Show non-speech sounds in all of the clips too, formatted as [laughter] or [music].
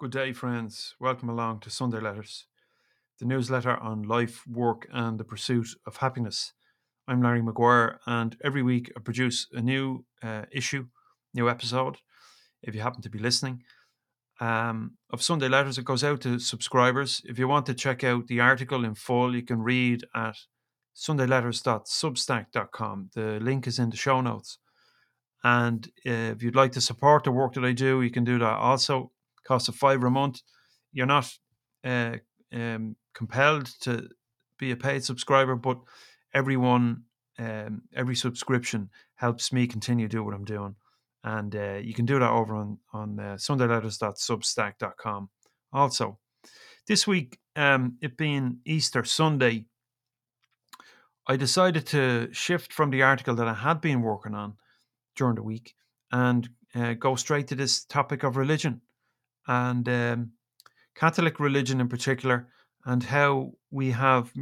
Good day, friends. Welcome along to Sunday Letters, the newsletter on life, work, and the pursuit of happiness. I'm Larry Maguire, and every week I produce a new uh, issue, new episode, if you happen to be listening, um, of Sunday Letters. It goes out to subscribers. If you want to check out the article in full, you can read at sundayletters.substack.com. The link is in the show notes. And uh, if you'd like to support the work that I do, you can do that also. Cost of five a month. You're not uh, um, compelled to be a paid subscriber, but everyone, um, every subscription helps me continue to do what I'm doing. And uh, you can do that over on, on uh, sundayletters.substack.com. Also, this week, um, it being Easter Sunday, I decided to shift from the article that I had been working on during the week and uh, go straight to this topic of religion and um, Catholic religion in particular, and how we have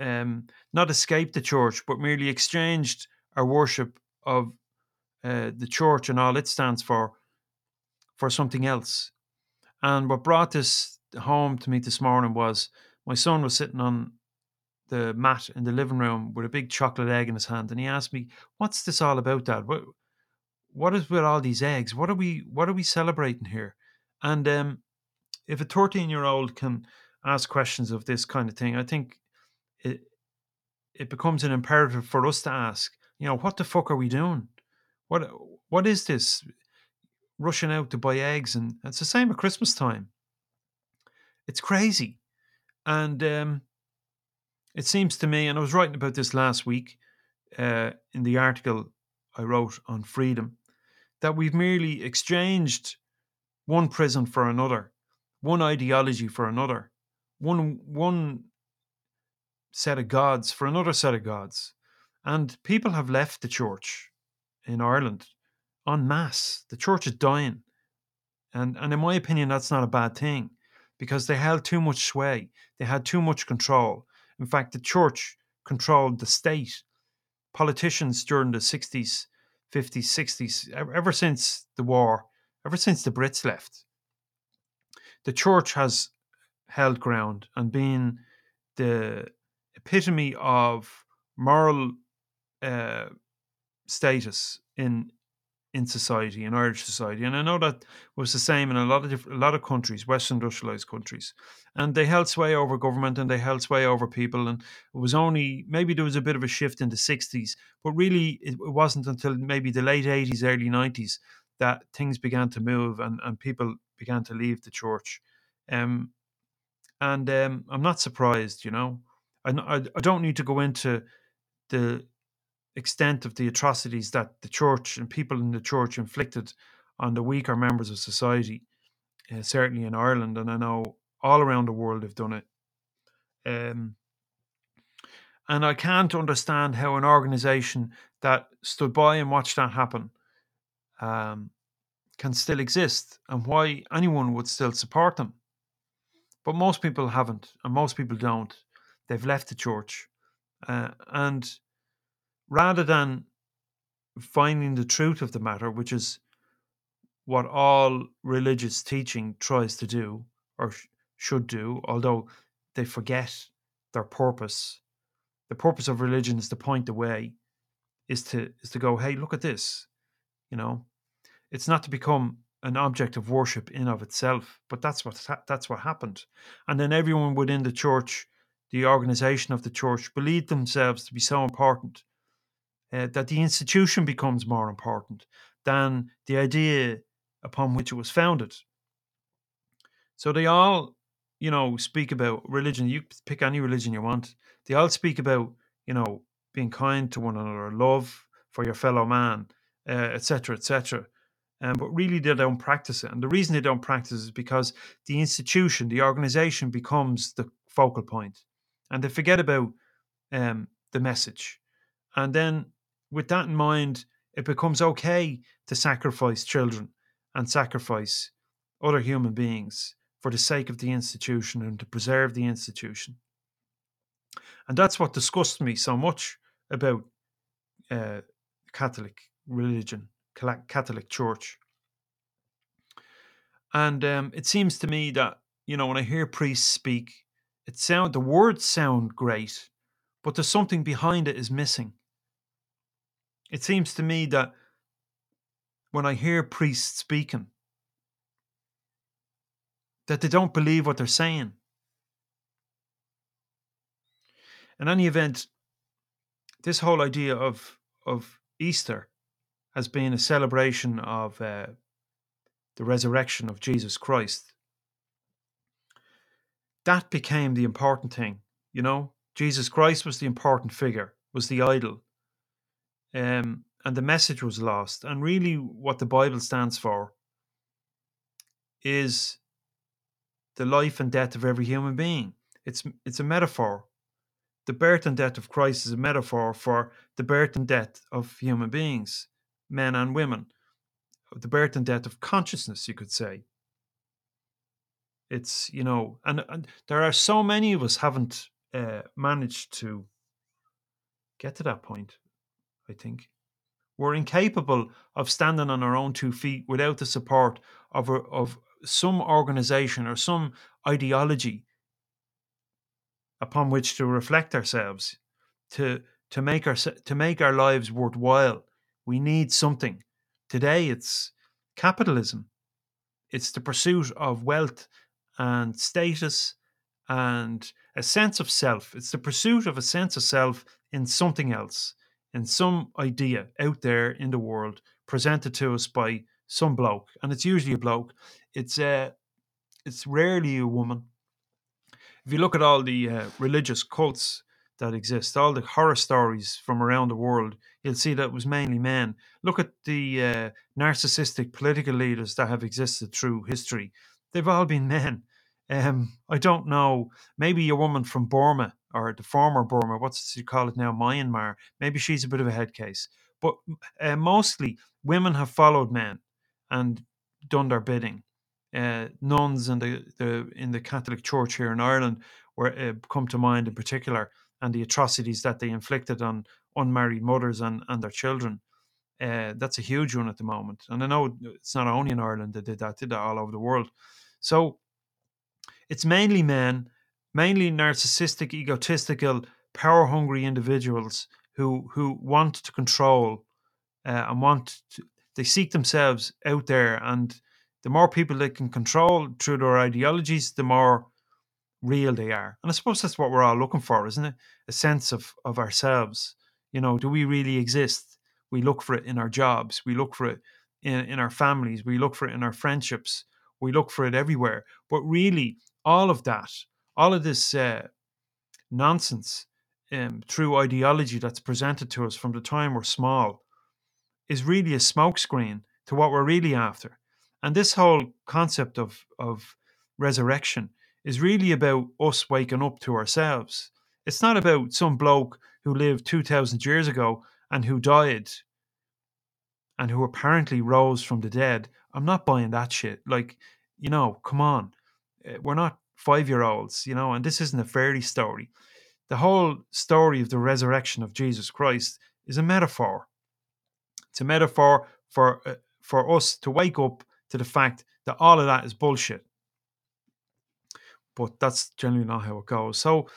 um, not escaped the church, but merely exchanged our worship of uh, the church and all it stands for for something else. And what brought this home to me this morning was my son was sitting on the mat in the living room with a big chocolate egg in his hand, and he asked me, "What's this all about, Dad? What what is with all these eggs? What are we what are we celebrating here?" And um, if a 13 year old can ask questions of this kind of thing, I think it it becomes an imperative for us to ask, you know, what the fuck are we doing? What what is this? Rushing out to buy eggs, and it's the same at Christmas time. It's crazy, and um, it seems to me, and I was writing about this last week uh, in the article I wrote on freedom, that we've merely exchanged one prison for another, one ideology for another, one one set of gods for another set of gods. And people have left the church in Ireland en masse. The church is dying. And and in my opinion, that's not a bad thing because they held too much sway. They had too much control. In fact, the church controlled the state. Politicians during the 60s, 50s, 60s, ever since the war, ever since the Brits left, the church has held ground and been the epitome of moral uh, status in in society in Irish society, and I know that was the same in a lot of a lot of countries, Western industrialized countries, and they held sway over government and they held sway over people, and it was only maybe there was a bit of a shift in the '60s, but really it, it wasn't until maybe the late '80s, early '90s that things began to move and, and people began to leave the church. Um, and um, I'm not surprised, you know. I, I, don't need to go into the extent of the atrocities that the church and people in the church inflicted on the weaker members of society, uh, certainly in Ireland, and I know all around the world have done it. Um, and I can't understand how an organization that stood by and watched that happen um, can still exist and why anyone would still support them. But most people haven't, and most people don't. They've left the church. Uh, and rather than finding the truth of the matter, which is what all religious teaching tries to do or sh- should do, although they forget their purpose. The purpose of religion is to point the way, is to is to go, hey, look at this, you know, it's not to become an object of worship in of itself, but that's what that's what happened. And then everyone within the church, the organization of the church, believed themselves to be so important uh, that the institution becomes more important than the idea upon which it was founded. So they all, you know, speak about religion. You pick any religion you want. They all speak about, you know, being kind to one another, love for your fellow man, etc., uh, etc. Et um, but really they don't practice it. And the reason they don't practice is because the institution, the organization becomes the focal point and they forget about um, the message. And then with that in mind, it becomes okay to sacrifice children and sacrifice other human beings for the sake of the institution and to preserve the institution. And that's what disgusts me so much about uh, Catholic religion Catholic Church. And um, it seems to me that, you know, when I hear priests speak, it sound the words sound great, but there's something behind it is missing. It seems to me that when I hear priests speaking, that they don't believe what they're saying. In any event, this whole idea of of Easter has been a celebration of uh, the resurrection of Jesus Christ. That became the important thing, you know. Jesus Christ was the important figure, was the idol, um, and the message was lost. And really, what the Bible stands for is the life and death of every human being. It's it's a metaphor. The birth and death of Christ is a metaphor for the birth and death of human beings, men and women. The birth and death of consciousness, you could say. It's you know, and, and there are so many of us haven't uh, managed to get to that point. I think we're incapable of standing on our own two feet without the support of a, of some organization or some ideology upon which to reflect ourselves to to make our to make our lives worthwhile we need something. Today it's capitalism. It's the pursuit of wealth and status and a sense of self. It's the pursuit of a sense of self in something else in some idea out there in the world presented to us by some bloke and it's usually a bloke. It's uh, it's rarely a woman. If you look at all the uh, religious cults that exist, all the horror stories from around the world, you'll see that it was mainly men. Look at the uh, narcissistic political leaders that have existed through history. They've all been men. Um, I don't know. Maybe a woman from Burma or the former Burma, what's you call it now, Myanmar. Maybe she's a bit of a head case. But uh, mostly women have followed men and done their bidding uh, nuns in the, the in the Catholic Church here in Ireland were uh, come to mind in particular, and the atrocities that they inflicted on unmarried mothers and, and their children. Uh, that's a huge one at the moment, and I know it's not only in Ireland that did that; did that all over the world. So it's mainly men, mainly narcissistic, egotistical, power-hungry individuals who who want to control uh, and want to, they seek themselves out there and the more people they can control through their ideologies, the more real they are. And I suppose that's what we're all looking for, isn't it? A sense of, of ourselves. You know, do we really exist? We look for it in our jobs, we look for it in, in our families, we look for it in our friendships, we look for it everywhere. But really, all of that, all of this uh, nonsense um, through ideology that's presented to us from the time we're small is really a smokescreen to what we're really after. And this whole concept of, of resurrection is really about us waking up to ourselves. It's not about some bloke who lived 2,000 years ago and who died and who apparently rose from the dead. I'm not buying that shit. Like, you know, come on. Eh, we're not five year olds, you know, and this isn't a fairy story. The whole story of the resurrection of Jesus Christ is a metaphor. It's a metaphor for uh, for us to wake up to the fact that all of that is bullshit. But that's generally not how it goes. So,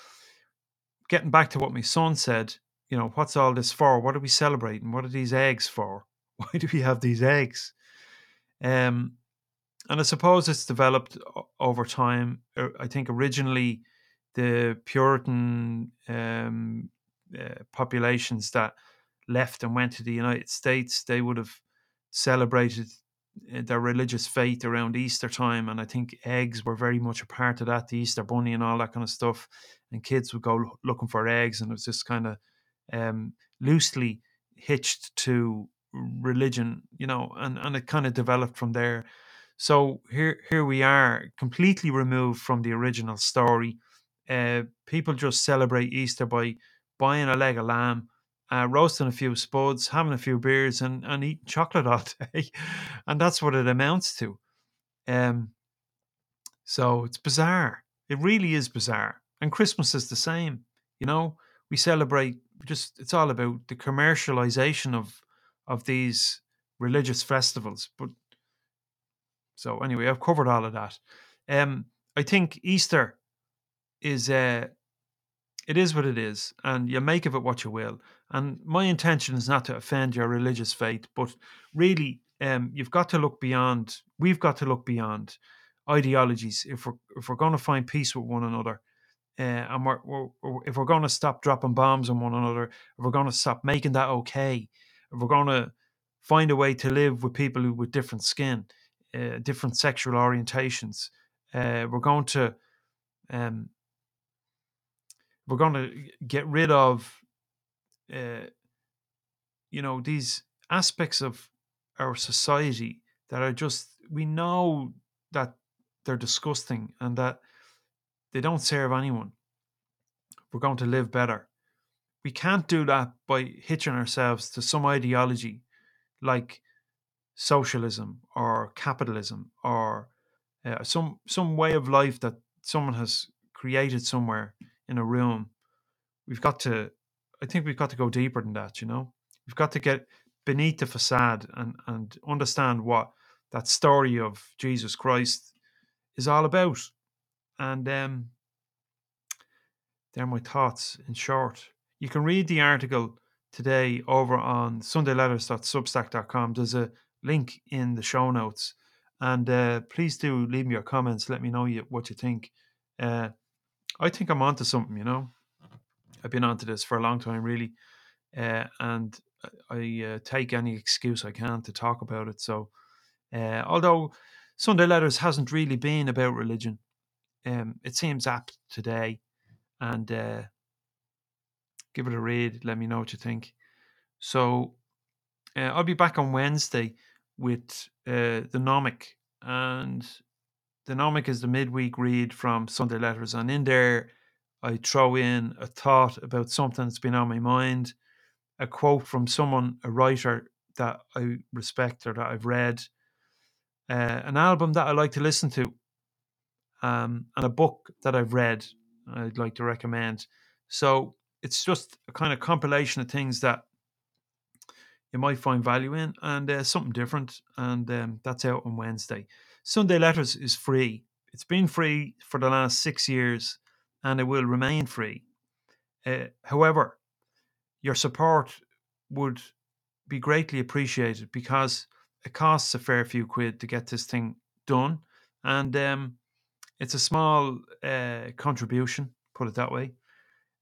getting back to what my son said, you know, what's all this for? What are we celebrating? What are these eggs for? [laughs] Why do we have these eggs? Um, and I suppose it's developed over time. Uh, I think originally the Puritan um, uh, populations that left and went to the United States, they would have celebrated their religious faith around Easter time, and I think eggs were very much a part of that, the Easter bunny and all that kind of stuff. And kids would go looking for eggs, and it was just kind of um, loosely hitched to religion, you know, and, and it kind of developed from there. So here here we are, completely removed from the original story. Uh, people just celebrate Easter by buying a leg of lamb uh, roasting a few spuds, having a few beers, and, and eating chocolate all [laughs] day. and that's what it amounts to. Um, so it's bizarre. It really is bizarre. And Christmas is the same. You know, we celebrate just, it's all about the commercialization of, of these religious festivals. But So anyway, I've covered all of that. Um, I think Easter is uh, it is what it is, and you make of it what you will. And my intention is not to offend your religious faith, but really, um, you've got to look beyond. We've got to look beyond ideologies if we're if we're going to find peace with one another. Uh, and we're, we're, if we're going to stop dropping bombs on one another, if we're going to stop making that okay, if we're going to find a way to live with people who, with different skin, uh, different sexual orientations, uh, we're going to um, we're going to get rid of uh, you know these aspects of our society that are just we know that they're disgusting and that they don't serve anyone. We're going to live better. We can't do that by hitching ourselves to some ideology like socialism or capitalism or uh, some some way of life that someone has created somewhere in a room. We've got to I think we've got to go deeper than that, you know. We've got to get beneath the facade and and understand what that story of Jesus Christ is all about. And um, they're my thoughts in short. You can read the article today over on sundayletters.substack.com. There's a link in the show notes. And uh, please do leave me your comments. Let me know you, what you think. Uh, I think I'm onto something, you know. I've been onto this for a long time, really. Uh, and I uh, take any excuse I can to talk about it. So, uh, although Sunday Letters hasn't really been about religion, um, it seems apt today. And uh, give it a read. Let me know what you think. So, uh, I'll be back on Wednesday with uh, the Nomic, and the Nomic is the midweek read from Sunday Letters, and in there I throw in a thought about something that's been on my mind, a quote from someone, a writer that I respect or that I've read, uh, an album that I like to listen to, um, and a book that I've read I'd like to recommend. So it's just a kind of compilation of things that you might find value in and uh, something different. And um, that's out on Wednesday. Sunday Letters is free. It's been free for the last six years and it will remain free. Uh, however, your support would be greatly appreciated because it costs a fair few quid to get this thing done. And um, it's a small uh, contribution, put it that way.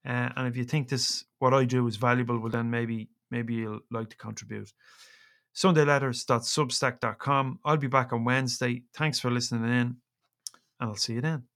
Uh, and if you think this what I do is valuable, well then maybe maybe you'll like to contribute. SundayLetters.substack.com. I'll be back on Wednesday. Thanks for listening in, and I'll see you then.